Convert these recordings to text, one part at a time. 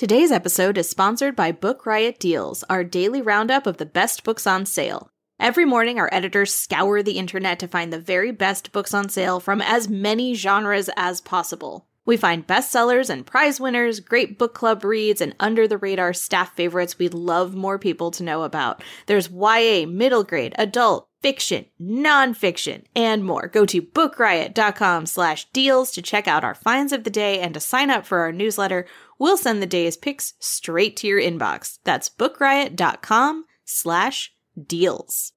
Today's episode is sponsored by Book Riot Deals, our daily roundup of the best books on sale. Every morning, our editors scour the internet to find the very best books on sale from as many genres as possible. We find bestsellers and prize winners, great book club reads, and under the radar staff favorites we'd love more people to know about. There's YA, middle grade, adult, fiction, nonfiction, and more. Go to bookriot.com slash deals to check out our finds of the day and to sign up for our newsletter. We'll send the day's picks straight to your inbox. That's bookriot.com slash deals.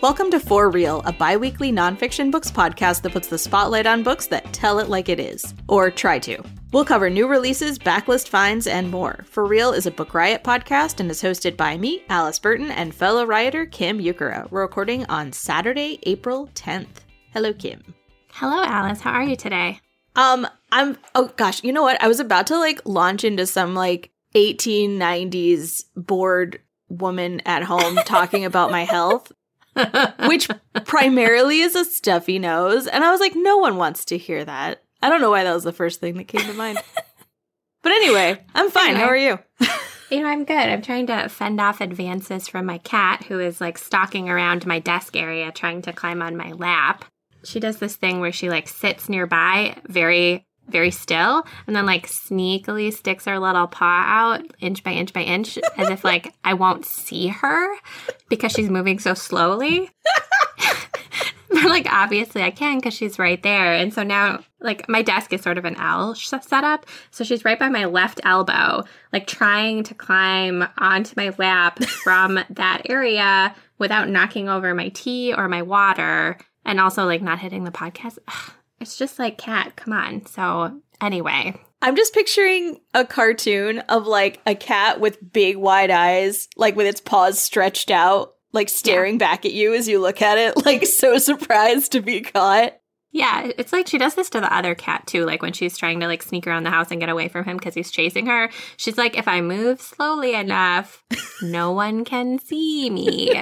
Welcome to For Real, a bi weekly nonfiction books podcast that puts the spotlight on books that tell it like it is, or try to. We'll cover new releases, backlist finds, and more. For Real is a Book Riot podcast and is hosted by me, Alice Burton, and fellow rioter Kim Ukura. We're recording on Saturday, April 10th. Hello, Kim. Hello, Alice. How are you today? Um, I'm oh gosh, you know what? I was about to like launch into some like 1890s bored woman at home talking about my health, which primarily is a stuffy nose, and I was like, no one wants to hear that. I don't know why that was the first thing that came to mind. but anyway, I'm fine. How are you? You know, I'm good. I'm trying to fend off advances from my cat who is like stalking around my desk area trying to climb on my lap. She does this thing where she like sits nearby very very still and then like sneakily sticks her little paw out inch by inch by inch as if like I won't see her because she's moving so slowly. but like obviously I can because she's right there. And so now like my desk is sort of an L setup. So she's right by my left elbow, like trying to climb onto my lap from that area without knocking over my tea or my water and also like not hitting the podcast. Ugh, it's just like cat, come on. So anyway, I'm just picturing a cartoon of like a cat with big wide eyes, like with its paws stretched out, like staring yeah. back at you as you look at it, like so surprised to be caught. Yeah, it's like she does this to the other cat too. Like when she's trying to like sneak around the house and get away from him because he's chasing her. She's like, if I move slowly enough, no one can see me.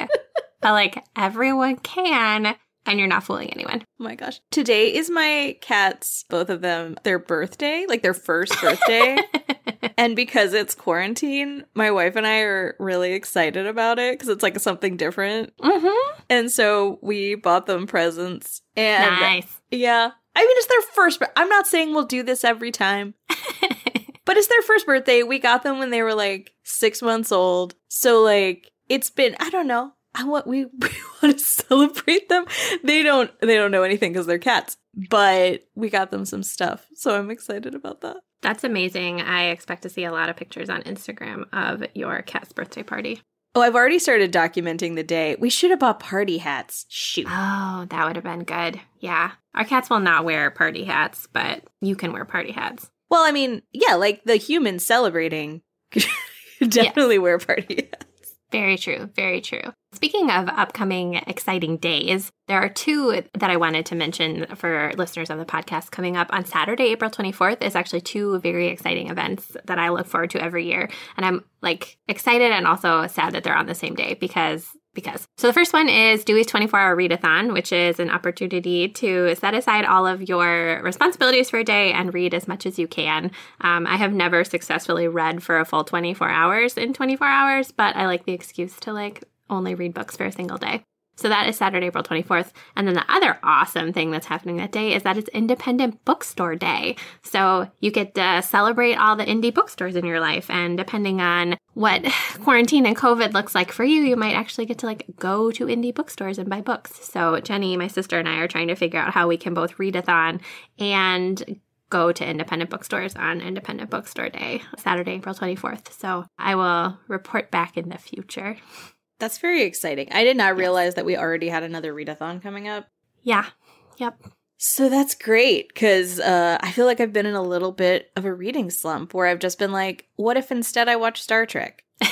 but like everyone can and you're not fooling anyone. Oh my gosh. Today is my cats, both of them, their birthday, like their first birthday. and because it's quarantine, my wife and I are really excited about it because it's like something different. Mm-hmm. And so we bought them presents. And nice. Yeah. I mean, it's their first. but I'm not saying we'll do this every time. but it's their first birthday. We got them when they were like six months old. So, like, it's been, I don't know, I want we, we want to celebrate them. They don't they don't know anything because they're cats, but we got them some stuff, so I'm excited about that. That's amazing. I expect to see a lot of pictures on Instagram of your cat's birthday party. Oh, I've already started documenting the day. We should have bought party hats. Shoot. Oh, that would have been good. Yeah. Our cats will not wear party hats, but you can wear party hats. Well, I mean, yeah, like the humans celebrating definitely yes. wear party hats. Very true. Very true. Speaking of upcoming exciting days, there are two that I wanted to mention for listeners of the podcast coming up on Saturday, April 24th is actually two very exciting events that I look forward to every year. And I'm like excited and also sad that they're on the same day because because. So the first one is Dewey's 24 hour readathon, which is an opportunity to set aside all of your responsibilities for a day and read as much as you can. Um, I have never successfully read for a full 24 hours in 24 hours, but I like the excuse to like only read books for a single day. So that is Saturday, April 24th. And then the other awesome thing that's happening that day is that it's Independent Bookstore Day. So you get to celebrate all the indie bookstores in your life. And depending on what quarantine and COVID looks like for you, you might actually get to like go to indie bookstores and buy books. So Jenny, my sister, and I are trying to figure out how we can both read a thon and go to independent bookstores on Independent Bookstore Day, Saturday, April 24th. So I will report back in the future. That's very exciting. I did not realize yes. that we already had another readathon coming up. Yeah. Yep. So that's great because uh, I feel like I've been in a little bit of a reading slump where I've just been like, what if instead I watch Star Trek?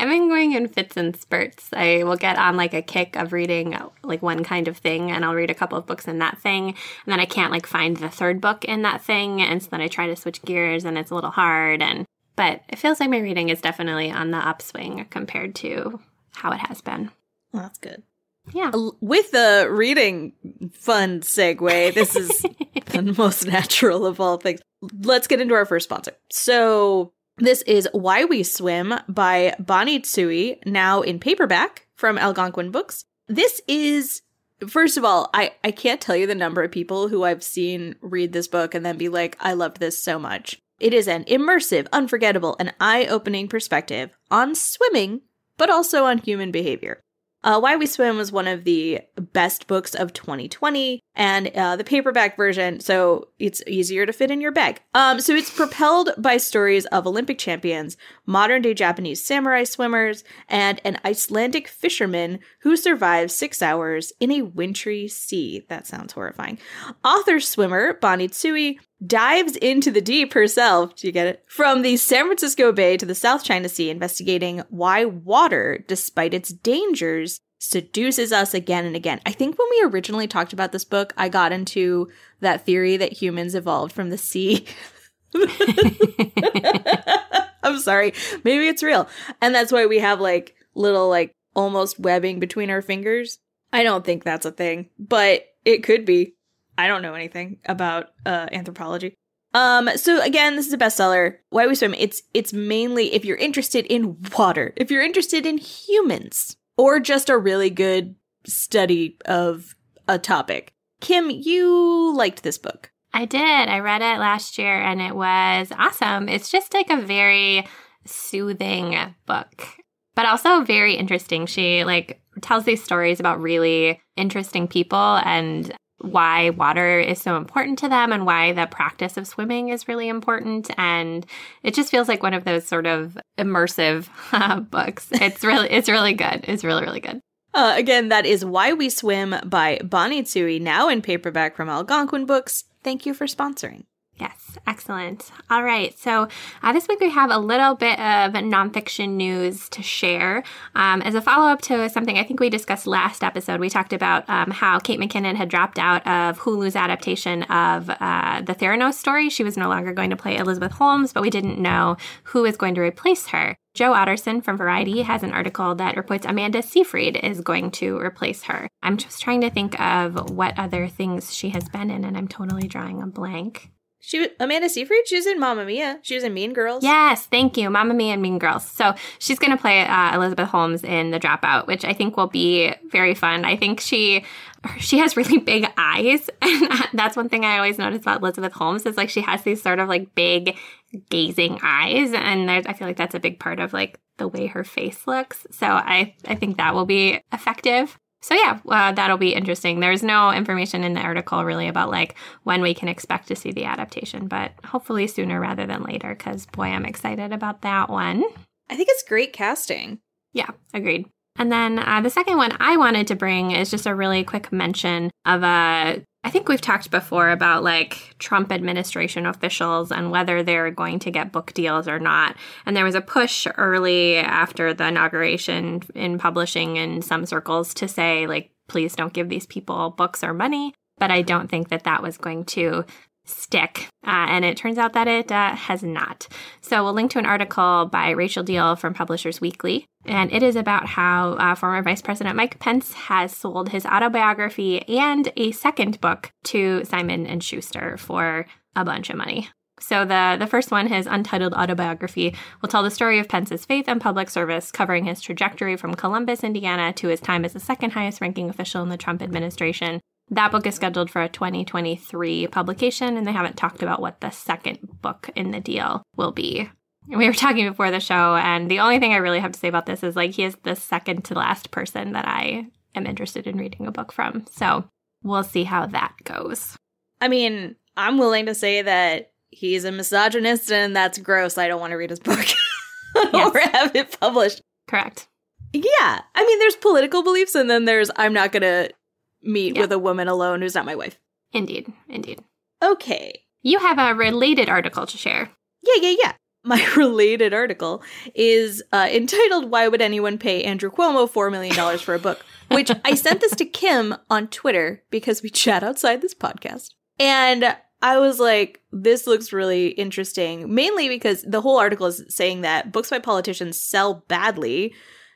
I've been going in fits and spurts. I will get on like a kick of reading like one kind of thing and I'll read a couple of books in that thing and then I can't like find the third book in that thing and so then I try to switch gears and it's a little hard and but it feels like my reading is definitely on the upswing compared to how it has been. Well, that's good. Yeah. With the reading fun segue, this is the most natural of all things. Let's get into our first sponsor. So, this is Why We Swim by Bonnie Tsui, now in paperback from Algonquin Books. This is, first of all, I, I can't tell you the number of people who I've seen read this book and then be like, I loved this so much. It is an immersive, unforgettable, and eye opening perspective on swimming, but also on human behavior. Uh, Why We Swim was one of the best books of 2020, and uh, the paperback version, so it's easier to fit in your bag. Um, so it's propelled by stories of Olympic champions, modern day Japanese samurai swimmers, and an Icelandic fisherman who survives six hours in a wintry sea. That sounds horrifying. Author swimmer Bonnie Tsui dives into the deep herself. Do you get it? From the San Francisco Bay to the South China Sea, investigating why water, despite its dangers, seduces us again and again. I think when we originally talked about this book, I got into that theory that humans evolved from the sea. I'm sorry. Maybe it's real. And that's why we have like little, like almost webbing between our fingers. I don't think that's a thing, but it could be. I don't know anything about uh, anthropology. Um, so again, this is a bestseller. Why We Swim. It's it's mainly if you're interested in water, if you're interested in humans, or just a really good study of a topic. Kim, you liked this book. I did. I read it last year and it was awesome. It's just like a very soothing book, but also very interesting. She like tells these stories about really interesting people and why water is so important to them and why the practice of swimming is really important. And it just feels like one of those sort of immersive uh, books. It's really, it's really good. It's really, really good. Uh, again, that is Why We Swim by Bonnie Tsui, now in paperback from Algonquin Books. Thank you for sponsoring. Yes, excellent. All right. So uh, this week we have a little bit of nonfiction news to share. Um, as a follow up to something I think we discussed last episode, we talked about um, how Kate McKinnon had dropped out of Hulu's adaptation of uh, the Theranos story. She was no longer going to play Elizabeth Holmes, but we didn't know who was going to replace her. Joe Otterson from Variety has an article that reports Amanda Seyfried is going to replace her. I'm just trying to think of what other things she has been in, and I'm totally drawing a blank. She Amanda Seyfried. She was in Mamma Mia. She was in Mean Girls. Yes, thank you, Mamma Mia and Mean Girls. So she's going to play uh, Elizabeth Holmes in The Dropout, which I think will be very fun. I think she she has really big eyes, and that's one thing I always notice about Elizabeth Holmes is like she has these sort of like big gazing eyes, and I feel like that's a big part of like the way her face looks. So I I think that will be effective. So yeah, uh, that'll be interesting. There's no information in the article really about like when we can expect to see the adaptation, but hopefully sooner rather than later because boy, I'm excited about that one. I think it's great casting. Yeah, agreed. And then uh, the second one I wanted to bring is just a really quick mention of a I think we've talked before about like Trump administration officials and whether they're going to get book deals or not. And there was a push early after the inauguration in publishing in some circles to say, like, please don't give these people books or money. But I don't think that that was going to stick. Uh, and it turns out that it uh, has not. So we'll link to an article by Rachel Deahl from Publishers Weekly. And it is about how uh, former Vice President Mike Pence has sold his autobiography and a second book to Simon and Schuster for a bunch of money. So the the first one, his untitled autobiography, will tell the story of Pence's faith and public service, covering his trajectory from Columbus, Indiana, to his time as the second highest ranking official in the Trump administration, that book is scheduled for a 2023 publication, and they haven't talked about what the second book in the deal will be. We were talking before the show, and the only thing I really have to say about this is like he is the second to last person that I am interested in reading a book from. So we'll see how that goes. I mean, I'm willing to say that he's a misogynist and that's gross. I don't want to read his book or have it published. Correct. Yeah. I mean, there's political beliefs and then there's I'm not going to meet Yeah. with a woman alone who's not my wife. Indeed, indeed. Okay. You have a related article to share. Yeah, yeah, yeah. My related article is uh, entitled "Why Would Anyone Pay Andrew Cuomo Four Million Dollars for a Book?" Which I sent this to Kim on Twitter because we chat outside this podcast, and I was like, "This looks really interesting." Mainly because the whole article is saying that books by politicians sell badly.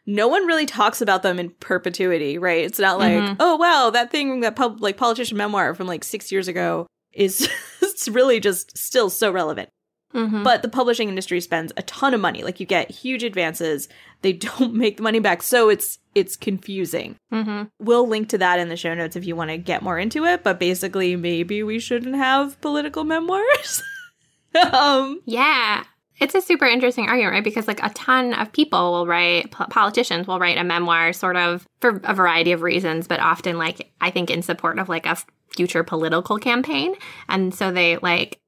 No one really talks about them in perpetuity, right? It's not like, Mhm. oh wow, that thing that pub- like politician memoir from like six years ago is it's really just still so relevant. Mm-hmm. But the publishing industry spends a ton of money. Like you get huge advances, they don't make the money back, so it's it's confusing. mm-hmm. We'll link to that in the show notes if you want to get more into it. But basically, maybe we shouldn't have political memoirs. um, Yeah. It's a super interesting argument, right? Because like a ton of people will write, po- politicians will write a memoir sort of for a variety of reasons, but often like I think in support of like a future political campaign. And so they like,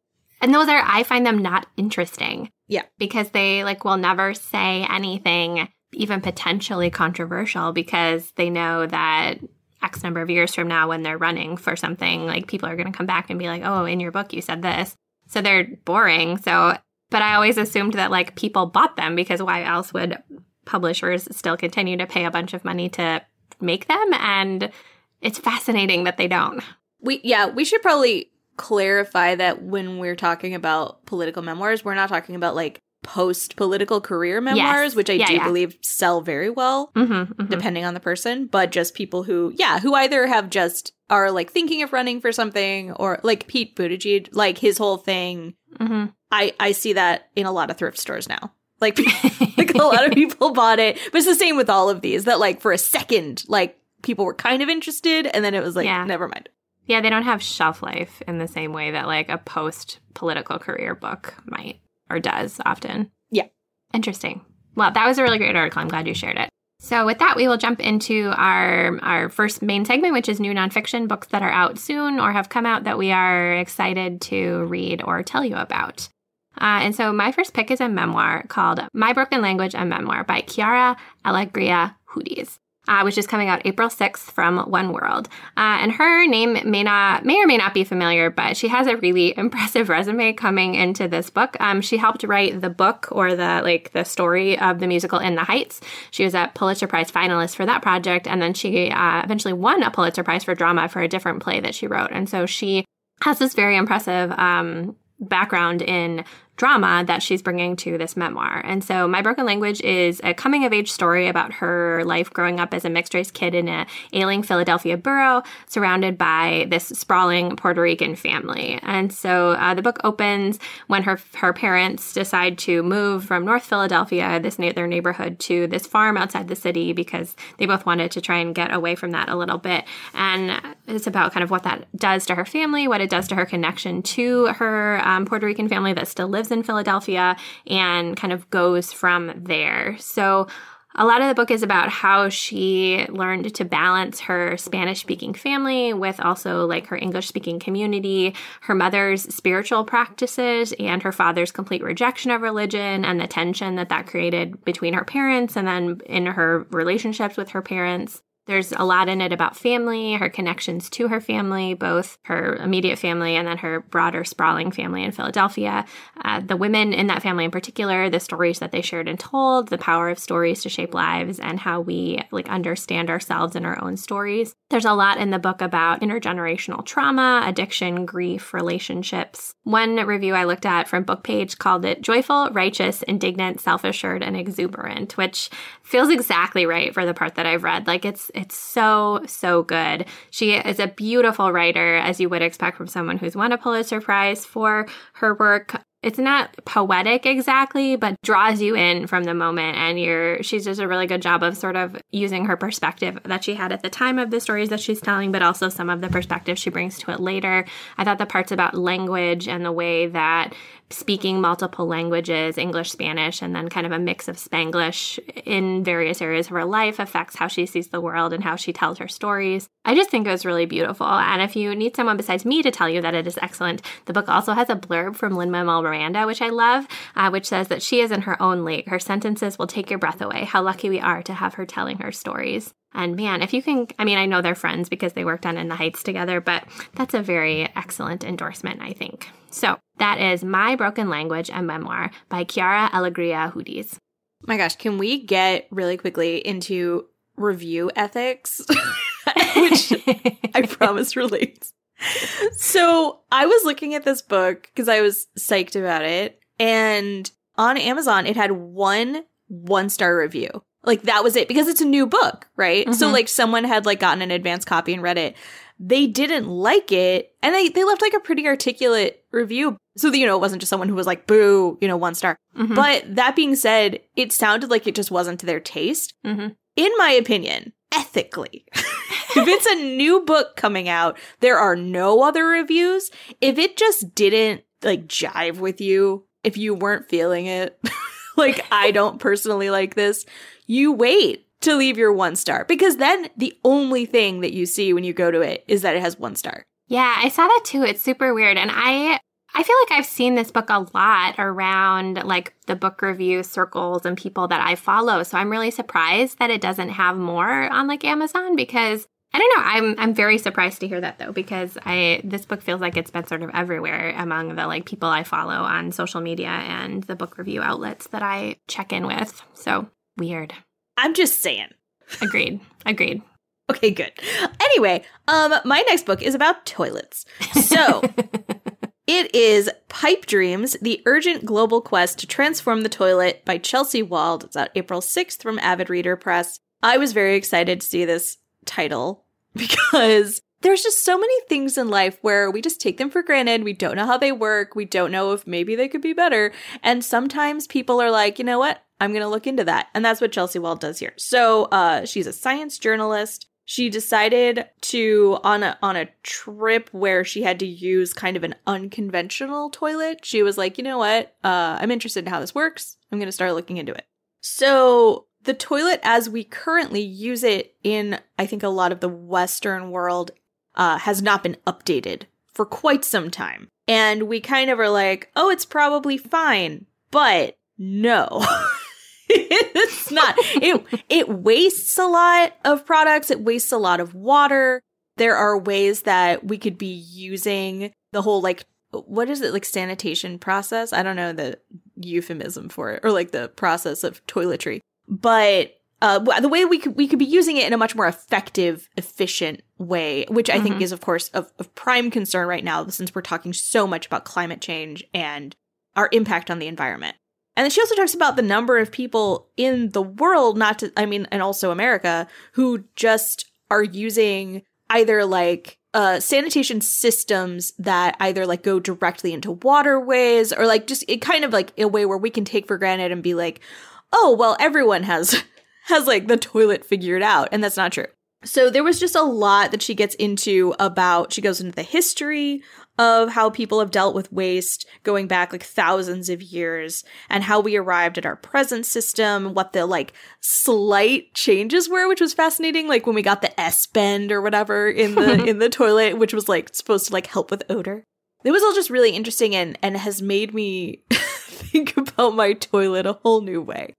and those are, I find them not interesting. Yeah. Because they like will never say anything even potentially controversial because they know that X number of years from now when they're running for something, like people are going to come back and be like, oh, in your book you said this. So they're boring. So, but I always assumed that like people bought them because why else would publishers still continue to pay a bunch of money to make them? And it's fascinating that they don't. we yeah, we should probably clarify that when we're talking about political memoirs, we're not talking about like post political career memoirs, which I Yeah, do yeah. believe sell very well. Mm-hmm, depending on the person, but just people who, yeah, who either have just are like thinking of running for something or like Pete Buttigieg, like his whole thing. Hmm I I see that in a lot of thrift stores now. Like, like a lot of people bought it, but it's the same with all of these. That like for a second, like people were kind of interested, and then it was like, Yeah. never mind. Yeah, they don't have shelf life in the same way that like a post political career book might or does often. Yeah. Interesting. Well, that was a really great article. I'm glad you shared it. So with that, we will jump into our our first main segment, which is new nonfiction books that are out soon or have come out that we are excited to read or tell you about. Uh, and so my first pick is a memoir called My Broken Language, a Memoir by Quiara Alegria Hudes. Uh, which is coming out April 6th from One World. Uh, and her name may not, may or may not be familiar, but she has a really impressive resume coming into this book. Um, she helped write the book or the like the story of the musical In the Heights. She was a Pulitzer Prize finalist for that project, and then she uh, eventually won a Pulitzer Prize for drama for a different play that she wrote. And so she has this very impressive um, background in drama that she's bringing to this memoir. And so, My Broken Language is a coming of age story about her life growing up as a mixed race kid in a ailing Philadelphia borough, surrounded by this sprawling Puerto Rican family. And so, uh, the book opens when her her parents decide to move from North Philadelphia, this na- their neighborhood, to this farm outside the city because they both wanted to try and get away from that a little bit. And it's about kind of what that does to her family, what it does to her connection to her um, Puerto Rican family that still lives in Philadelphia, and kind of goes from there. So, a lot of the book is about how she learned to balance her Spanish speaking family with also like her English speaking community, her mother's spiritual practices, and her father's complete rejection of religion and the tension that that created between her parents and then in her relationships with her parents. There's a lot in it about family, her connections to her family, both her immediate family and then her broader, sprawling family in Philadelphia. Uh, the women in that family in particular, the stories that they shared and told, the power of stories to shape lives, and how we like understand ourselves in our own stories. There's a lot in the book about intergenerational trauma, addiction, grief, relationships. One review I looked at from Bookpage called it joyful, righteous, indignant, self-assured, and exuberant, which feels exactly right for the part that I've read. Like it's it's so so good. She is a beautiful writer as you would expect from someone who's won a Pulitzer Prize for her work. It's not poetic exactly, but draws you in from the moment and you're she's does a really good job of sort of using her perspective that she had at the time of the stories that she's telling, but also some of the perspective she brings to it later. I thought the parts about language and the way that speaking multiple languages, English, Spanish, and then kind of a mix of Spanglish in various areas of her life affects how she sees the world and how she tells her stories. I just think it was really beautiful. And if you need someone besides me to tell you that it is excellent, the book also has a blurb from Lin Manuel Miranda, which I love, uh, which says that she is in her own league. Her sentences will take your breath away. How lucky we are to have her telling her stories. And man, if you can, I mean, I know they're friends because they worked on In the Heights together, but that's a very excellent endorsement, I think. So that is My Broken Language, a memoir by Quiara Alegria Hudes. My gosh, can we get really quickly into review ethics? Which I promise relates. So I was looking at this book because I was psyched about it. And on Amazon, it had one one star review. Like that was it because it's a new book, right? Mm-hmm. So like someone had like gotten an advanced copy and read it. They didn't like it and they, they left like a pretty articulate review. So, you know, it wasn't just someone who was like, boo, you know, one star. Mm-hmm. But that being said, it sounded like it just wasn't to their taste. Mm-hmm. In my opinion, ethically, if it's a new book coming out, there are no other reviews. If it just didn't like jive with you, if you weren't feeling it, like I don't personally like this, you wait to leave your one star because then the only thing that you see when you go to it is that it has one star. Yeah, I saw that too. It's super weird. And I I feel like I've seen this book a lot around like the book review circles and people that I follow. So I'm really surprised that it doesn't have more on like Amazon because I don't know. I'm I'm very surprised to hear that though because I this book feels like it's been sort of everywhere among the like people I follow on social media and the book review outlets that I check in with. So weird. I'm just saying. Agreed. Agreed. Okay, good. Anyway, um, my next book is about toilets. So it is Pipe Dreams: The Urgent Global Quest to Transform the Toilet by Chelsea Wald. It's out April 6th from Avid Reader Press. I was very excited to see this title because there's just so many things in life where we just take them for granted. We don't know how they work. We don't know if maybe they could be better. And sometimes people are like, you know what? I'm going to look into that. And that's what Chelsea Wald does here. So uh, she's a science journalist. She decided to on a on a trip where she had to use kind of an unconventional toilet. She was like, you know what? Uh, I'm interested in how this works. I'm going to start looking into it. So the toilet, as we currently use it in, I think a lot of the Western world, uh, has not been updated for quite some time. And we kind of are like, oh, it's probably fine, but no. it's not. It it wastes a lot of products. It wastes a lot of water. There are ways that we could be using the whole like what is it like sanitation process? I don't know the euphemism for it or like the process of toiletry. But uh, the way we could we could be using it in a much more effective, efficient way, which I mm-hmm. think is of course of, of prime concern right now, since we're talking so much about climate change and our impact on the environment. And then she also talks about the number of people in the world, not to, I mean, and also America, who just are using either like uh, sanitation systems that either like go directly into waterways or like just it kind of like a way where we can take for granted and be like, oh, well, everyone has has like the toilet figured out. And that's not true. So there was just a lot that she gets into about, she goes into the history of how people have dealt with waste going back like thousands of years and how we arrived at our present system, what the like slight changes were, which was fascinating. Like when we got the S bend or whatever in the in the toilet, which was like supposed to like help with odor. It was all just really interesting and and has made me think about my toilet a whole new way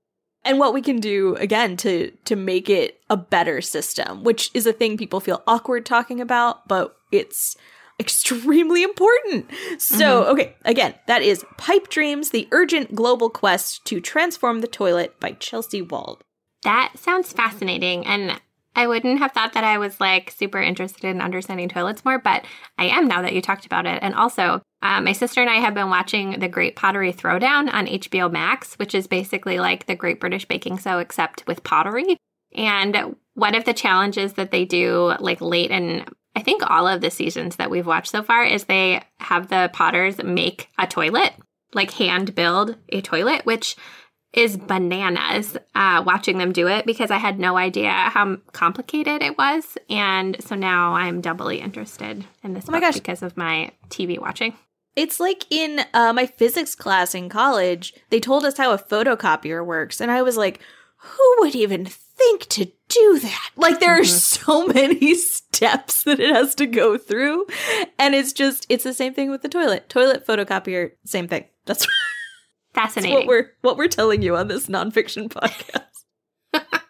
and what we can do again to to make it a better system which is a thing people feel awkward talking about but it's extremely important so mm-hmm. okay again that is pipe dreams the urgent global quest to transform the toilet by chelsea wald that sounds fascinating and I wouldn't have thought that I was like super interested in understanding toilets more, but I am now that you talked about it. And also, uh, my sister and I have been watching The Great Pottery Throwdown on HBO Max, which is basically like the Great British Baking Show except with pottery. And one of the challenges that they do, like late in, I think all of the seasons that we've watched so far, is they have the potters make a toilet, like hand build a toilet, which is bananas uh, watching them do it because I had no idea how complicated it was. And so now I'm doubly interested in this oh my gosh. because of my TV watching. It's like in uh, my physics class in college, they told us how a photocopier works. And I was like, who would even think to do that? Like there are mm-hmm. so many steps that it has to go through. And it's just it's the same thing with the toilet. Toilet photocopier, same thing. That's fascinating. That's what we're what we're telling you on this nonfiction podcast.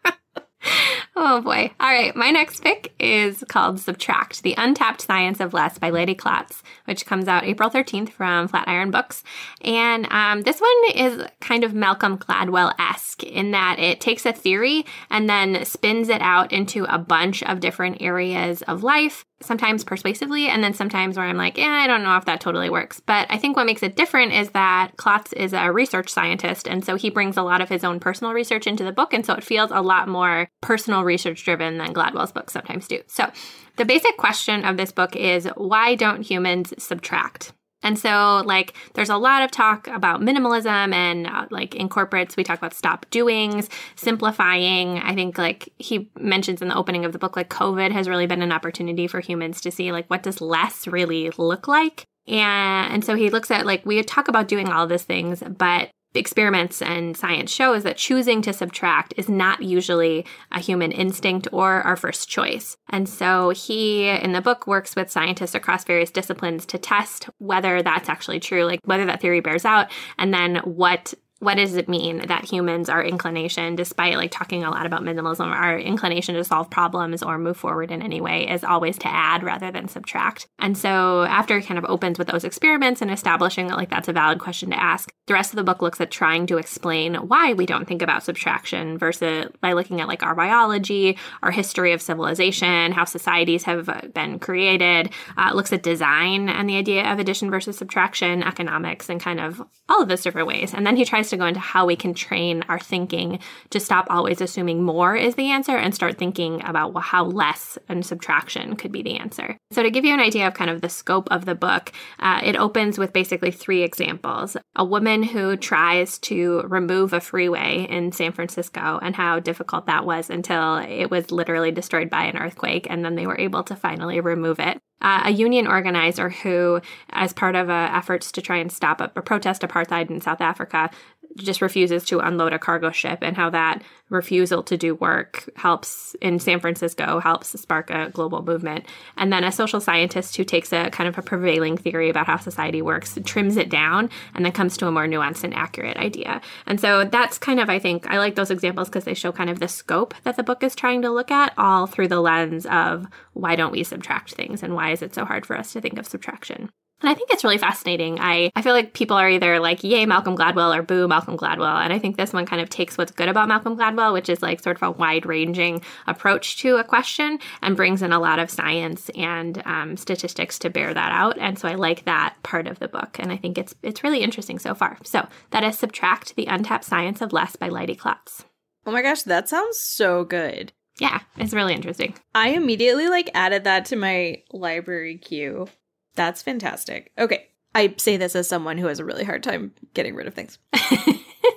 Oh boy. All right. My next pick is called Subtract The Untapped Science of Less by Leidy Klotz, which comes out April 13th from Flatiron Books. And um, this one is kind of Malcolm Gladwell esque in that it takes a theory and then spins it out into a bunch of different areas of life sometimes persuasively and then sometimes where I'm like, yeah, I don't know if that totally works. But I think what makes it different is that Klotz is a research scientist and so he brings a lot of his own personal research into the book and so it feels a lot more personal research driven than Gladwell's books sometimes do. So, the basic question of this book is why don't humans subtract? And so, like, there's a lot of talk about minimalism and uh, like in corporates, we talk about stop doings, simplifying. I think, like, he mentions in the opening of the book, like, COVID has really been an opportunity for humans to see, like, what does less really look like? And, and so he looks at, like, we talk about doing all these things, but experiments and science show is that choosing to subtract is not usually a human instinct or our first choice. And so he, in the book, works with scientists across various disciplines to test whether that's actually true, like whether that theory bears out, and then what what does it mean that humans our inclination despite like talking a lot about minimalism our inclination to solve problems or move forward in any way is always to add rather than subtract? And so after it kind of opens with those experiments and establishing that like that's a valid question to ask the rest of the book looks at trying to explain why we don't think about subtraction versus by looking at like our biology our history of civilization how societies have been created uh, looks at design and the idea of addition versus subtraction economics and kind of all of those different ways. And then he tries tries to go into how we can train our thinking to stop always assuming more is the answer and start thinking about how less and subtraction could be the answer. So, to give you an idea of kind of the scope of the book, uh, it opens with basically three examples a woman who tries to remove a freeway in San Francisco and how difficult that was until it was literally destroyed by an earthquake, and then they were able to finally remove it uh, a union organizer who, as part of uh, efforts to try and stop a, a protest apartheid in South Africa, just refuses to unload a cargo ship, and how that refusal to do work helps in San Francisco, helps spark a global movement. And then a social scientist who takes a kind of a prevailing theory about how society works, trims it down, and then comes to a more nuanced and accurate idea. And so that's kind of, I think, I like those examples because they show kind of the scope that the book is trying to look at, all through the lens of why don't we subtract things and why is it so hard for us to think of subtraction? And I think it's really fascinating. I, I feel like people are either like, yay, Malcolm Gladwell, or boo, Malcolm Gladwell. And I think this one kind of takes what's good about Malcolm Gladwell, which is like sort of a wide ranging approach to a question and brings in a lot of science and um, statistics to bear that out. And so I like that part of the book. And I think it's, it's really interesting so far. So that is Subtract the Untapped Science of Less by Leidy Klotz. Oh my gosh, that sounds so good. Yeah, it's really interesting. I immediately like added that to my library queue. That's fantastic. Okay. I say this as someone who has a really hard time getting rid of things.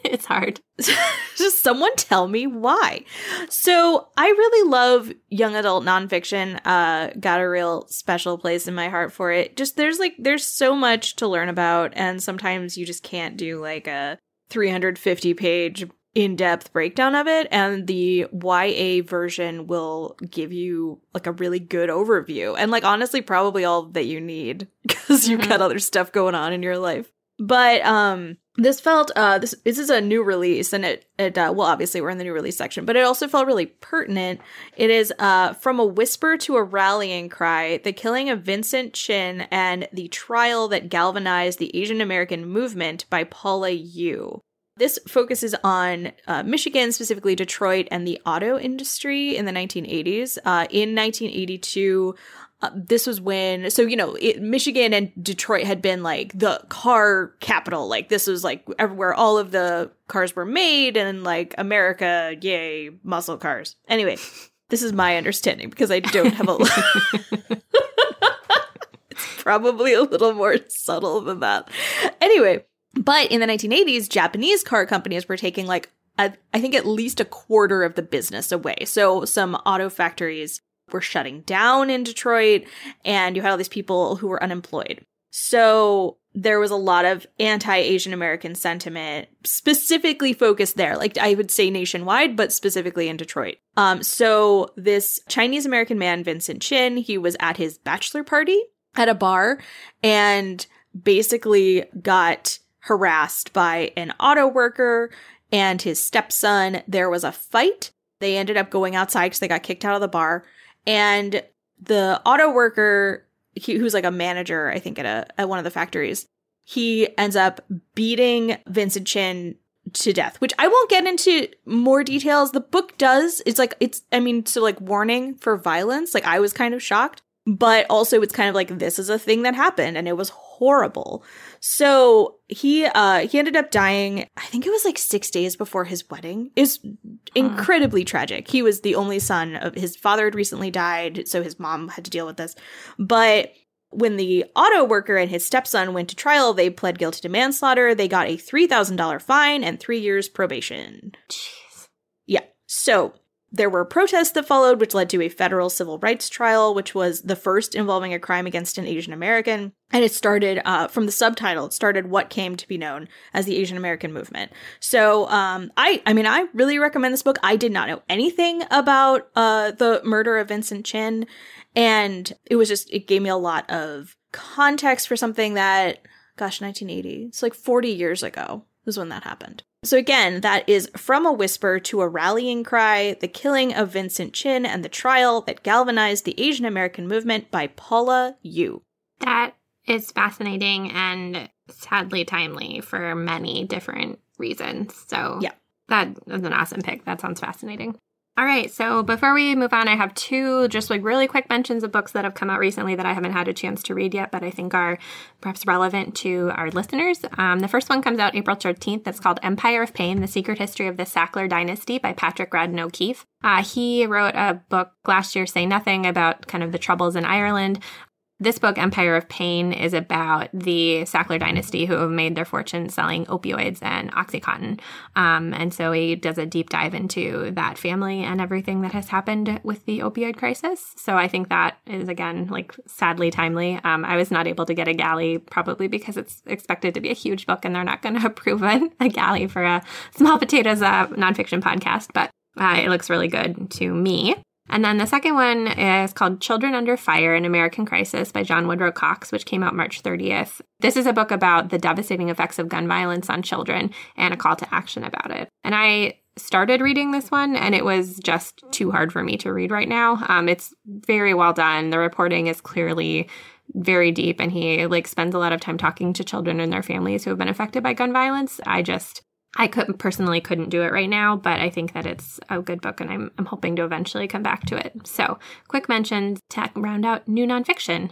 it's hard. Just someone tell me why. So I really love young adult nonfiction. Uh, got a real special place in my heart for it. Just there's like there's so much to learn about, and sometimes you just can't do like a 350 page in-depth breakdown of it and the YA version will give you like a really good overview and like honestly probably all that you need because you've mm-hmm. got other stuff going on in your life. But um this felt uh this this is a new release and it it uh, well obviously we're in the new release section but it also felt really pertinent it is uh from a whisper to a rallying cry the killing of vincent chin and the trial that galvanized the asian american movement by paula yoo this focuses on uh, Michigan, specifically Detroit, and the auto industry in the 1980s. Uh, in 1982, uh, this was when, so, you know, it, Michigan and Detroit had been like the car capital. Like, this was like everywhere all of the cars were made, and like America, yay, muscle cars. Anyway, this is my understanding because I don't have a. it's probably a little more subtle than that. Anyway, but in the 1980s, Japanese car companies were taking like a, I think at least a quarter of the business away. So some auto factories were shutting down in Detroit, and you had all these people who were unemployed. So there was a lot of anti-Asian American sentiment specifically focused there. Like I would say nationwide, but specifically in Detroit. Um, so this Chinese American man, Vincent Chin, he was at his bachelor party at a bar and basically got harassed by an auto worker and his stepson. There was a fight. They ended up going outside because they got kicked out of the bar. And the auto worker he, who's like a manager, I think, at a at one of the factories. He ends up beating Vincent Chin to death, which I won't get into more details. The book does. It's like it's I mean, so like warning for violence. Like I was kind of shocked, but also it's kind of like this is a thing that happened and it was horrible. So he uh he ended up dying, I think it was like 6 days before his wedding. Is incredibly tragic. He was the only son of his father had recently died, so his mom had to deal with this. But when the auto worker and his stepson went to trial, they pled guilty to manslaughter. They got a $3,000 fine and 3 years probation. Jeez. Yeah. So there were protests that followed, which led to a federal civil rights trial, which was the first involving a crime against an Asian American. And it started uh, from the subtitle. It started what came to be known as the Asian American movement. So, um, I, I mean, I really recommend this book. I did not know anything about uh, the murder of Vincent Chin, and it was just it gave me a lot of context for something that, gosh, 1980. It's like 40 years ago was when that happened. So, again, that is From a Whisper to a Rallying Cry The Killing of Vincent Chin and the Trial That Galvanized the Asian American Movement by Paula Yoo. That is fascinating and sadly timely for many different reasons. So, yeah, that is an awesome pick. That sounds fascinating. All right, so before we move on, I have two just like really quick mentions of books that have come out recently that I haven't had a chance to read yet, but I think are perhaps relevant to our listeners. Um, the first one comes out April 13th. It's called Empire of Pain The Secret History of the Sackler Dynasty by Patrick Radden O'Keefe. Uh, he wrote a book last year, Say Nothing, about kind of the troubles in Ireland. This book, Empire of Pain, is about the Sackler dynasty who have made their fortune selling opioids and Oxycontin. Um, and so he does a deep dive into that family and everything that has happened with the opioid crisis. So I think that is, again, like sadly timely. Um, I was not able to get a galley probably because it's expected to be a huge book and they're not going to approve a, a galley for a Small Potatoes uh, nonfiction podcast. But uh, it looks really good to me. And then the second one is called Children Under Fire An American Crisis by John Woodrow Cox, which came out March 30th. This is a book about the devastating effects of gun violence on children and a call to action about it. And I started reading this one and it was just too hard for me to read right now. Um, it's very well done. The reporting is clearly very deep and he like spends a lot of time talking to children and their families who have been affected by gun violence. I just I could personally couldn't do it right now, but I think that it's a good book and I'm, I'm hoping to eventually come back to it. So, quick mentions to round out new nonfiction.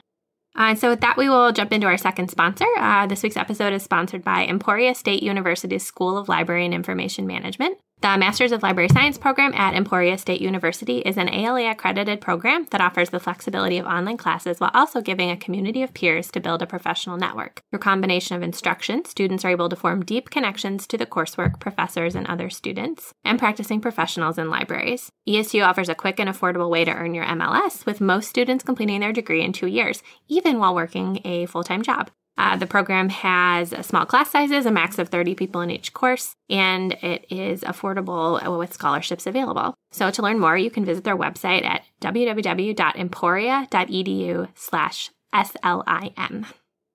Uh, so, with that, we will jump into our second sponsor. Uh, this week's episode is sponsored by Emporia State University's School of Library and Information Management. The Masters of Library Science program at Emporia State University is an ALA accredited program that offers the flexibility of online classes while also giving a community of peers to build a professional network. Through combination of instruction, students are able to form deep connections to the coursework, professors, and other students, and practicing professionals in libraries. ESU offers a quick and affordable way to earn your MLS, with most students completing their degree in two years, even while working a full time job. Uh, the program has small class sizes, a max of 30 people in each course, and it is affordable with scholarships available. So to learn more, you can visit their website at www.emporia.edu slash SLIM.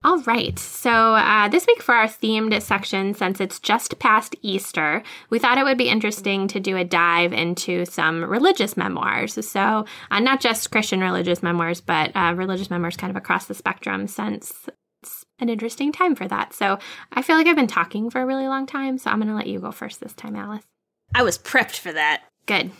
All right, so uh, this week for our themed section, since it's just past Easter, we thought it would be interesting to do a dive into some religious memoirs. So, uh, not just Christian religious memoirs, but uh, religious memoirs kind of across the spectrum, since an interesting time for that. So I feel like I've been talking for a really long time, so I'm going to let you go first this time, Alice. I was prepped for that. Good.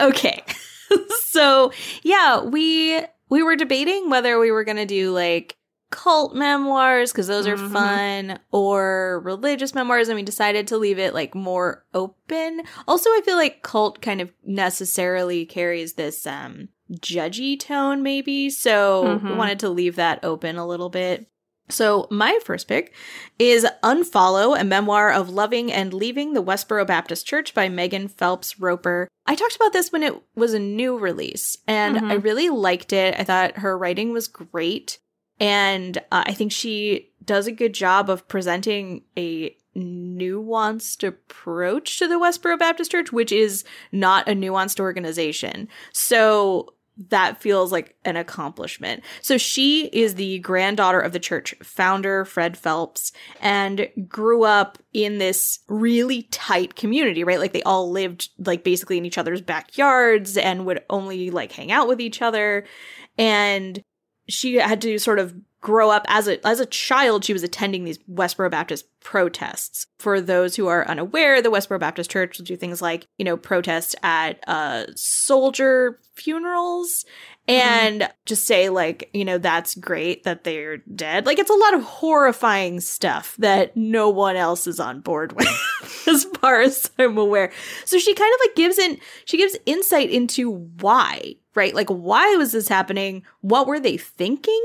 Okay. so, yeah, we we were debating whether we were going to do like cult memoirs because those are mm-hmm. fun or religious memoirs and we decided to leave it like more open. Also, I feel like cult kind of necessarily carries this um judgy tone maybe, so mm-hmm. we wanted to leave that open a little bit. So, my first pick is Unfollow, a memoir of loving and leaving the Westboro Baptist Church by Megan Phelps Roper. I talked about this when it was a new release, and mm-hmm. I really liked it. I thought her writing was great. And uh, I think she does a good job of presenting a nuanced approach to the Westboro Baptist Church, which is not a nuanced organization. So that feels like an accomplishment. So she is the granddaughter of the church founder, Fred Phelps, and grew up in this really tight community, right? Like they all lived like basically in each other's backyards and would only like hang out with each other. And she had to sort of grow up as a as a child she was attending these Westboro Baptist protests. For those who are unaware, the Westboro Baptist Church will do things like, you know, protest at uh soldier funerals and mm-hmm. just say like, you know, that's great that they're dead. Like it's a lot of horrifying stuff that no one else is on board with as far as I'm aware. So she kind of like gives in she gives insight into why, right? Like why was this happening? What were they thinking?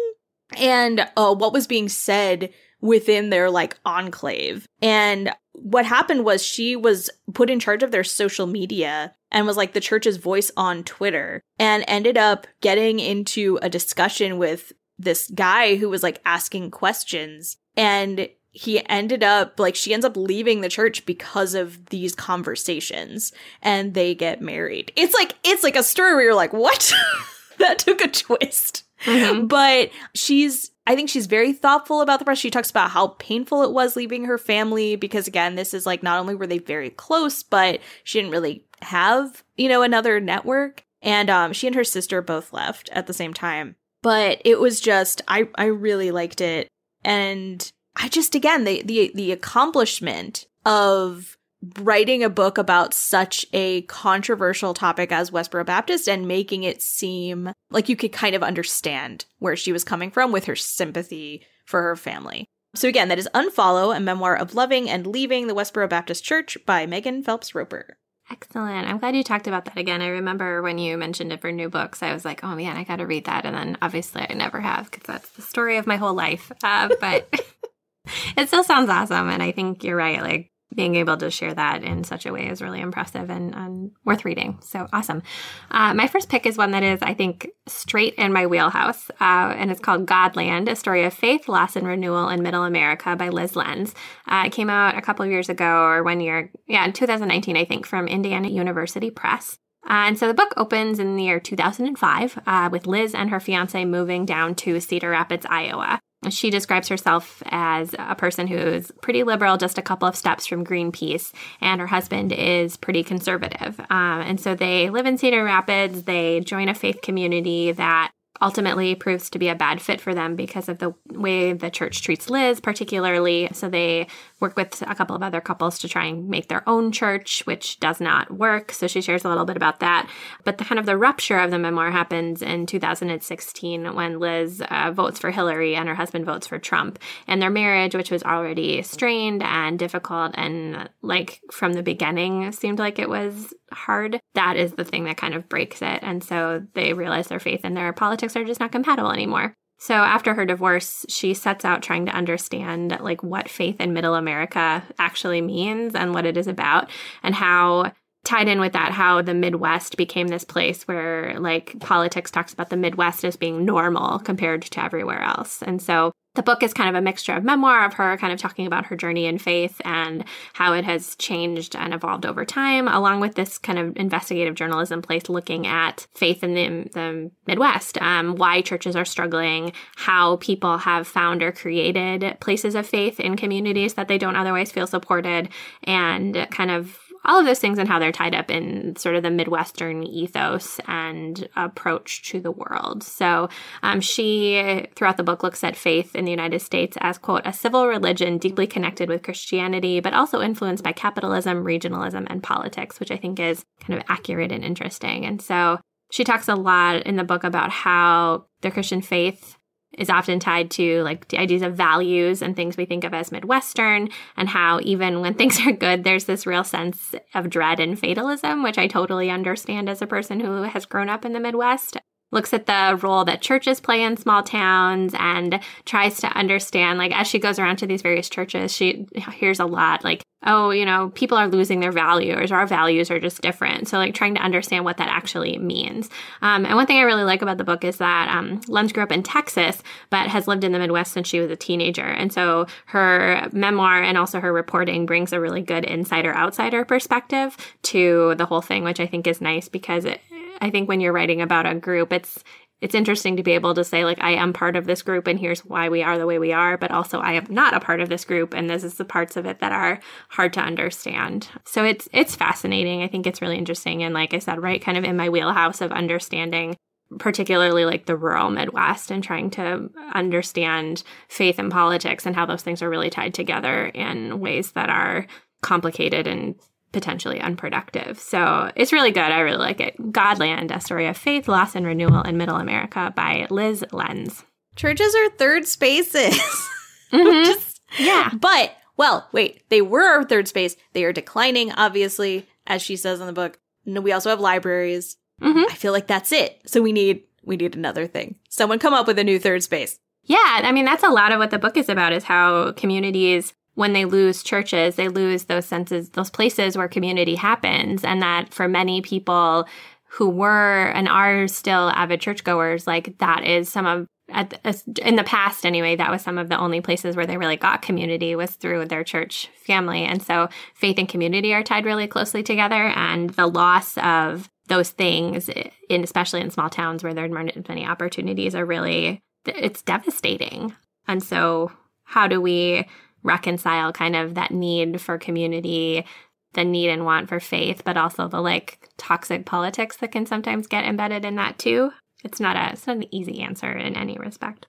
And uh, what was being said within their like enclave. And what happened was she was put in charge of their social media and was like the church's voice on Twitter and ended up getting into a discussion with this guy who was like asking questions and he ended up like she ends up leaving the church because of these conversations and they get married. It's like it's like a story where you're like, "What?" that took a twist. Mm-hmm. But she's I think she's very thoughtful about the press. She talks about how painful it was leaving her family because again, this is like not only were they very close, but she didn't really have, you know, another network. And um she and her sister both left at the same time. But it was just I I really liked it. And I just again the the the accomplishment of writing a book about such a controversial topic as Westboro Baptist and making it seem like you could kind of understand where she was coming from with her sympathy for her family. So again, that is Unfollow, a memoir of loving and leaving the Westboro Baptist Church by Megan Phelps Roper. Excellent. I'm glad you talked about that again. I remember when you mentioned it for new books, I was like, oh man, I got to read that. And then obviously I never have because that's the story of my whole life. Uh, but it still sounds awesome. And I think you're right. Like being able to share that in such a way is really impressive and, and worth reading. So awesome. Uh, my first pick is one that is, I think, straight in my wheelhouse, uh, and it's called Godland, a story of faith, loss, and renewal in Middle America by Lyz Lenz. Uh, it came out a couple of years ago, or one year, yeah, in 2019, I think, from Indiana University Press. Uh, and so the book opens in the year 2005 uh, with Lyz and her fiance moving down to Cedar Rapids, Iowa. She describes herself as a person who is pretty liberal, just a couple of steps from Greenpeace, and her husband is pretty conservative. Um, and so they live in Cedar Rapids. They join a faith community that ultimately proves to be a bad fit for them because of the way the church treats Lyz, particularly. So they work with a couple of other couples to try and make their own church, which does not work. So she shares a little bit about that. But the kind of the rupture of the memoir happens in 2016 when Lyz uh, votes for Hillary and her husband votes for Trump. And their marriage, which was already strained and difficult and like from the beginning seemed like it was hard, that is the thing that kind of breaks it. And so they realize their faith and their politics are just not compatible anymore. So after her divorce, she sets out trying to understand like what faith in middle America actually means and what it is about and how tied in with that how the midwest became this place where like politics talks about the midwest as being normal compared to everywhere else and so the book is kind of a mixture of memoir of her kind of talking about her journey in faith and how it has changed and evolved over time, along with this kind of investigative journalism place looking at faith in the, the Midwest, um, why churches are struggling, how people have found or created places of faith in communities that they don't otherwise feel supported, and kind of all of those things and how they're tied up in sort of the Midwestern ethos and approach to the world. So um, she, throughout the book, looks at faith in the United States as, quote, a civil religion deeply connected with Christianity, but also influenced by capitalism, regionalism, and politics, which I think is kind of accurate and interesting. And so she talks a lot in the book about how the Christian faith is often tied to like the ideas of values and things we think of as Midwestern, and how even when things are good, there's this real sense of dread and fatalism, which I totally understand as a person who has grown up in the Midwest. Looks at the role that churches play in small towns and tries to understand like as she goes around to these various churches she hears a lot like oh you know people are losing their values our values are just different. So like trying to understand what that actually means. Um, and one thing i really like about the book is that um, grew up in texas but has lived in the midwest since she was a teenager. And so her memoir and also her reporting brings a really good insider outsider perspective to the whole thing which i think is nice because it, I think when you're writing about a group, it's it's interesting to be able to say like I am part of this group and here's why we are the way we are, but also I am not a part of this group and this is the parts of it that are hard to understand. So it's it's fascinating. I think it's really interesting and like I said, right kind of in my wheelhouse of understanding particularly like the rural Midwest and trying to understand faith and politics and how those things are really tied together in ways that are complicated and potentially unproductive. So it's really good. I really like it. Godland, a story of faith, loss, and renewal in Middle America by Lyz Lenz. Churches are third spaces. Mhm. Just- Yeah. but, well, wait, they were our third space. They are declining, obviously, as she says in the book. No, we also have libraries. Mhm. I feel like that's it. So we need we need another thing. Someone come up with a new third space. Yeah, I mean that's a lot of what the book is about is how communities when they lose churches, they lose those senses, those places where community happens and that for many people who were and are still avid churchgoers, like that is some of at in the past anyway, that was some of the only places where they really got community was through their church family. And so faith and community are tied really closely together and the loss of those things in especially in small towns where there aren't many opportunities are really it's devastating. And so how do we reconcile kind of that need for community, the need and want for faith, but also the like toxic politics that can sometimes get embedded in that too? It's not a it's not an easy answer in any respect.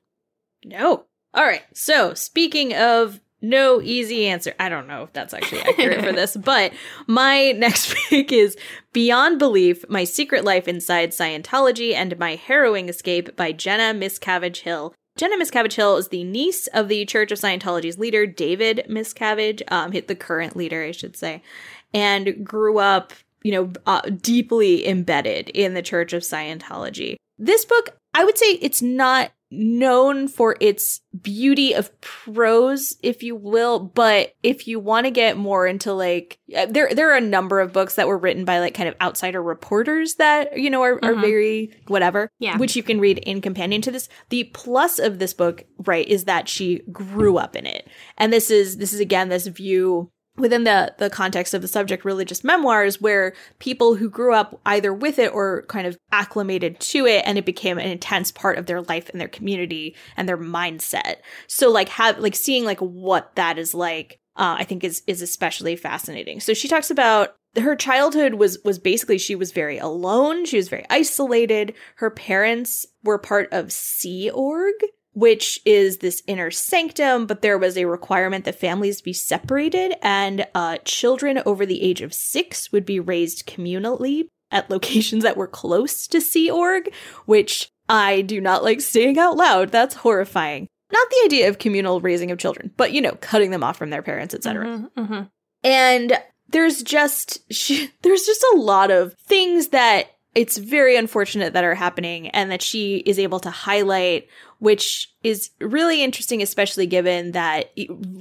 No. All right. So, speaking of no easy answer, I don't know if that's actually accurate for this, but my next pick is Beyond Belief My Secret Life Inside Scientology and My Harrowing Escape by Jenna Miscavige Hill. Jenna Miscavige Hill is the niece of the Church of Scientology's leader, David Miscavige, um, the current leader, I should say, and grew up, you know, uh, deeply embedded in the Church of Scientology. This book, I would say it's not known for its beauty of prose, if you will, but if you want to get more into like uh, there there are a number of books that were written by like kind of outsider reporters that, you know, are, are Mhm. very whatever. Yeah. Which you can read in companion to this. The plus of this book, right, is that she grew up in it. And this is this is again this view within the the context of the subject religious memoirs where people who grew up either with it or kind of acclimated to it and it became an intense part of their life and their community and their mindset. So like have like seeing like what that is like uh, i think is is especially fascinating. So she talks about her childhood was was basically she was very alone. She was very isolated. Her parents were part of sea org which is this inner sanctum, but there was a requirement that families be separated and uh, children over the age of six would be raised communally at locations that were close to Sea Org, which I do not like saying out loud. That's horrifying. Not the idea of communal raising of children, but you know, cutting them off from their parents, etc. Mhm, mhm. And there's just she, there's just a lot of things that it's very unfortunate that are happening and that she is able to highlight which is really interesting especially given that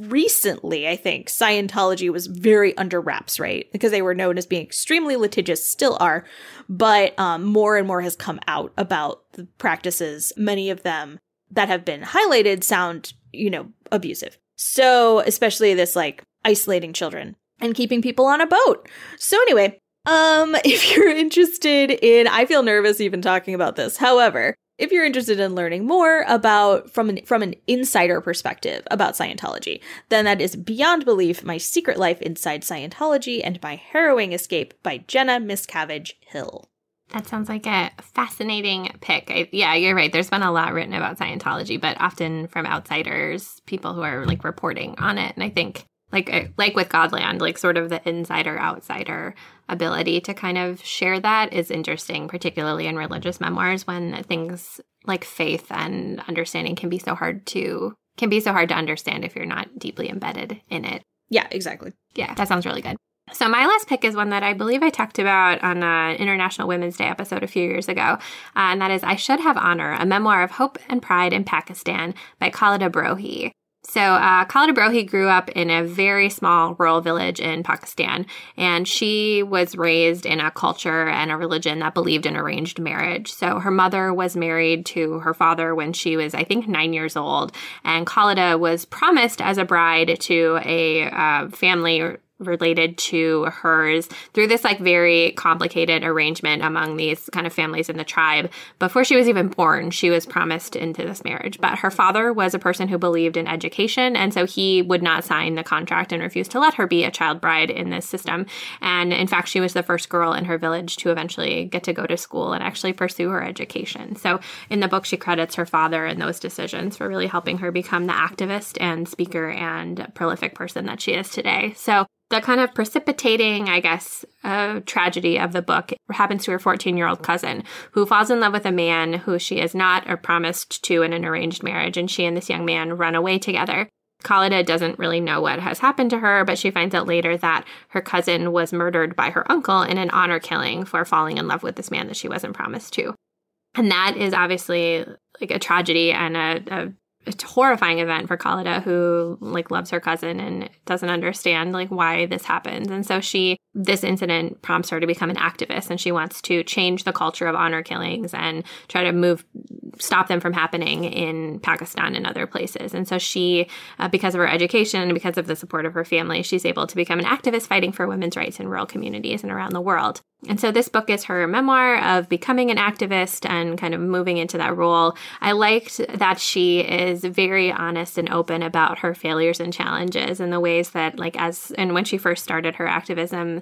recently I think Scientology was very under wraps right because they were known as being extremely litigious still are but um, more and more has come out about the practices many of them that have been highlighted sound you know abusive so especially this like isolating children and keeping people on a boat. So anyway, um if you're interested in I feel nervous even talking about this. However, if you're interested in learning more about from an from an insider perspective about Scientology, then that is Beyond Belief: My Secret Life Inside Scientology and My Harrowing Escape by Jenna Miscavige Hill. That sounds like a fascinating pick. I, yeah, you're right. There's been a lot written about Scientology, but often from outsiders, people who are like reporting on it. And I think, like, like with Godland, like sort of the insider outsider ability to kind of share that is interesting, particularly in religious memoirs when things like faith and understanding can be so hard to can be so hard to understand if you're not deeply embedded in it. Yeah, exactly. Yeah, that sounds really good. So, my last pick is one that I believe I talked about on an International Women's Day episode a few years ago, uh, and that is I Should Have Honor, a memoir of hope and pride in Pakistan by Khalida Brohi. So, uh, Khalida Brohi grew up in a very small rural village in Pakistan, and she was raised in a culture and a religion that believed in arranged marriage. So, her mother was married to her father when she was, I think, nine years old, and Khalida was promised as a bride to a uh, family related to hers through this like very complicated arrangement among these kind of families in the tribe. Before she was even born, she was promised into this marriage. But her father was a person who believed in education, and so he would not sign the contract and refused to let her be a child bride in this system. And in fact, she was the first girl in her village to eventually get to go to school and actually pursue her education. So in the book, she credits her father and those decisions for really helping her become the activist and speaker and prolific person that she is today. So the kind of precipitating, I guess, uh, tragedy of the book happens to her 14 year old cousin who falls in love with a man who she is not or promised to in an arranged marriage, and she and this young man run away together. Khalida doesn't really know what has happened to her, but she finds out later that her cousin was murdered by her uncle in an honor killing for falling in love with this man that she wasn't promised to. And that is obviously like a tragedy and a, a a horrifying event for Khalida who like loves her cousin and doesn't understand like why this happens. And so she this incident prompts her to become an activist and she wants to change the culture of honor killings and try to move stop them from happening in Pakistan and other places. And so she uh, because of her education and because of the support of her family, she's able to become an activist fighting for women's rights in rural communities and around the world. And so this book is her memoir of becoming an activist and kind of moving into that role. I liked that she is very honest and open about her failures and challenges and the ways that like as and when she first started her activism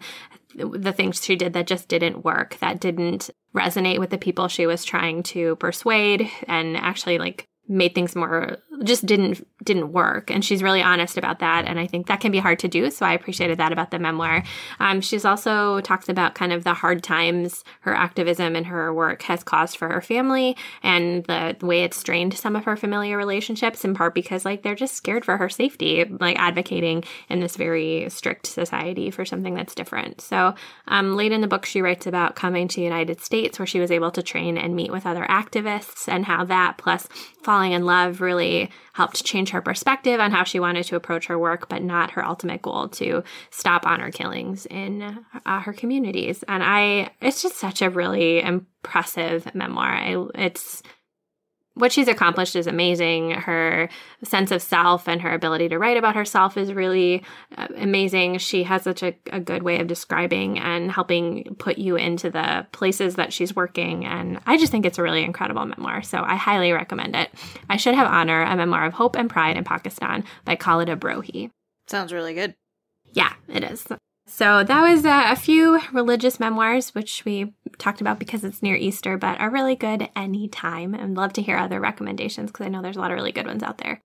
the things she did that just didn't work that didn't resonate with the people she was trying to persuade and actually like made things more just didn't didn't work. And she's really honest about that. And i think that can be hard to do. So i appreciated that about the memoir. Um, she's also talks about kind of the hard times her activism and her work has caused for her family and the, way it's strained some of her familiar relationships in part because like they're just scared for her safety like advocating in this very strict society for something that's different. So um, late in the book she writes about coming to the united states where she was able to train and meet with other activists and how that plus falling in love really helped change her perspective on how she wanted to approach her work, but not her ultimate goal to stop honor killings in uh, her communities. And I, it's just such a really impressive memoir. I, it's what she's accomplished is amazing. Her sense of self and her ability to write about herself is really uh, amazing. She has such a, a, good way of describing and helping put you into the places that she's working. And I just think it's a really incredible memoir. So I highly recommend it. I Should Have Honor, a memoir of hope and pride in Pakistan by Khalida Brohi. Sounds really good. Yeah, it is. So that was uh, a few religious memoirs, which we talked about because it's near Easter, but are really good anytime. And love to hear other recommendations because I know there's a lot of really good ones out there.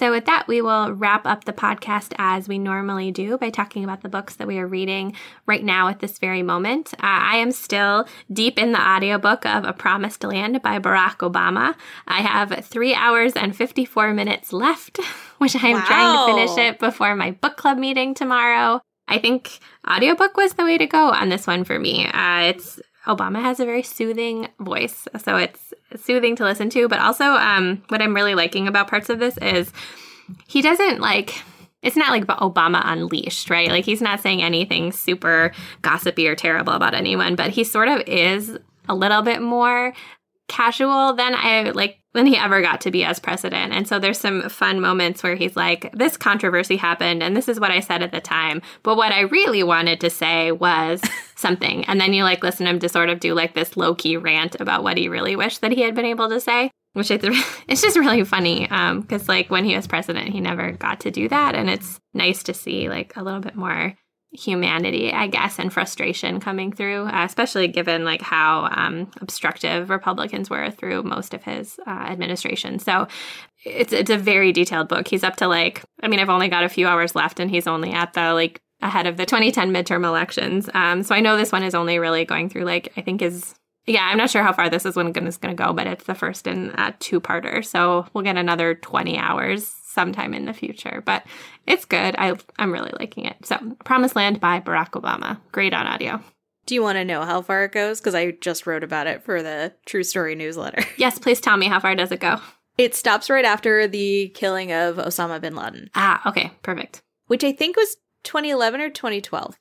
So, with that, we will wrap up the podcast as we normally do by talking about the books that we are reading right now at this very moment. Uh, I am still deep in the audiobook of A Promised Land by Barack Obama. I have three hours and 54 minutes left, which I am wow. trying to finish it before my book club meeting tomorrow. I think audiobook was the way to go on this one for me. Uh, it's Obama has a very soothing voice, so it's soothing to listen to. But also, um, what I'm really liking about parts of this is he doesn't like. It's not like Obama unleashed, right? Like he's not saying anything super gossipy or terrible about anyone, but he sort of is a little bit more casual than I like than he ever got to be as president. And so there's some fun moments where he's like, this controversy happened and this is what I said at the time. But what I really wanted to say was something. And then you like listen to him to sort of do like this low key rant about what he really wished that he had been able to say. Which I th- it's just really funny because um, like when he was president, he never got to do that, and it's nice to see like a little bit more humanity, I guess, and frustration coming through, uh, especially given like how um, obstructive Republicans were through most of his uh, administration. So it's it's a very detailed book. He's up to like, I mean, I've only got a few hours left, and he's only at the like ahead of the 2010 midterm elections. Um, so I know this one is only really going through like I think is yeah, I'm not sure how far this is one is going to go, but it's the first in a two parter. So we'll get another 20 hours sometime in the future. But it's good. I, I'm really liking it. So, Promised Land by Barack Obama. Great on audio. Do you want to know how far it goes? Because I just wrote about it for the True Story newsletter. Yes, please tell me how far does it go? It stops right after the killing of Osama bin Laden. Ah, okay, perfect. Which I think was 2011 or 2012.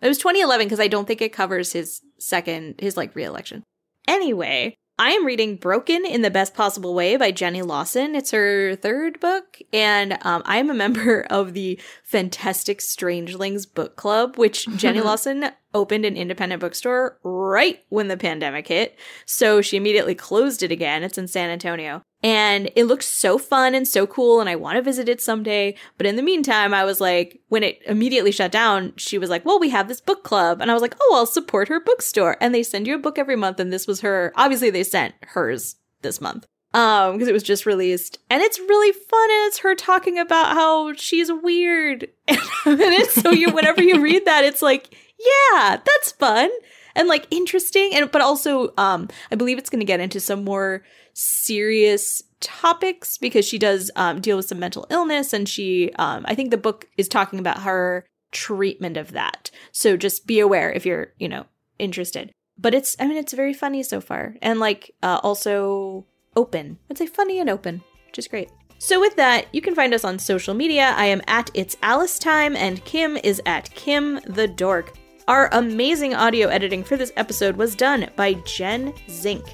It was 2011 because I don't think it covers his second, his like reelection. Anyway, I am reading Broken in the Best Possible Way by Jenny Lawson. It's her third book, and um, I am a member of the Fantastic Strangelings Book Club, which Jenny Lawson opened an independent bookstore right when the pandemic hit. So she immediately closed it again. It's in San Antonio. And it looks so fun and so cool, and I want to visit it someday. But in the meantime, I was like, when it immediately shut down, she was like, Well, we have this book club. And I was like, Oh, I'll support her bookstore. And they send you a book every month. And this was her, obviously, they sent hers this month um because it was just released and it's really fun and it's her talking about how she's weird and it's so you whenever you read that it's like yeah that's fun and like interesting and but also um i believe it's going to get into some more serious topics because she does um deal with some mental illness and she um i think the book is talking about her treatment of that. So just be aware if you're you know interested. But it's i mean it's very funny so far and like uh also open. I'd say funny and open which is great. So with that you can find us on social media. I am at it's alice time and kim is at kim the dork. Our amazing audio editing for this episode was done by jen zink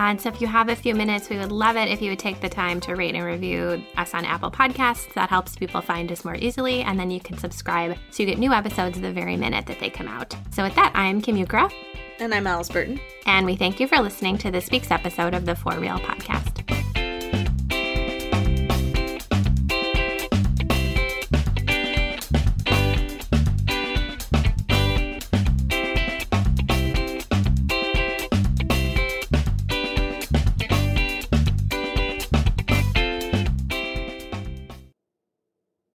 And so, if you have a few minutes, we would love it if you would take the time to rate and review us on Apple Podcasts. That helps people find us more easily. And then you can subscribe so you get new episodes the very minute that they come out. So, with that, I'm Kim Ukura. and i'm alice burton And we thank you for listening to this week's episode of the For Real podcast.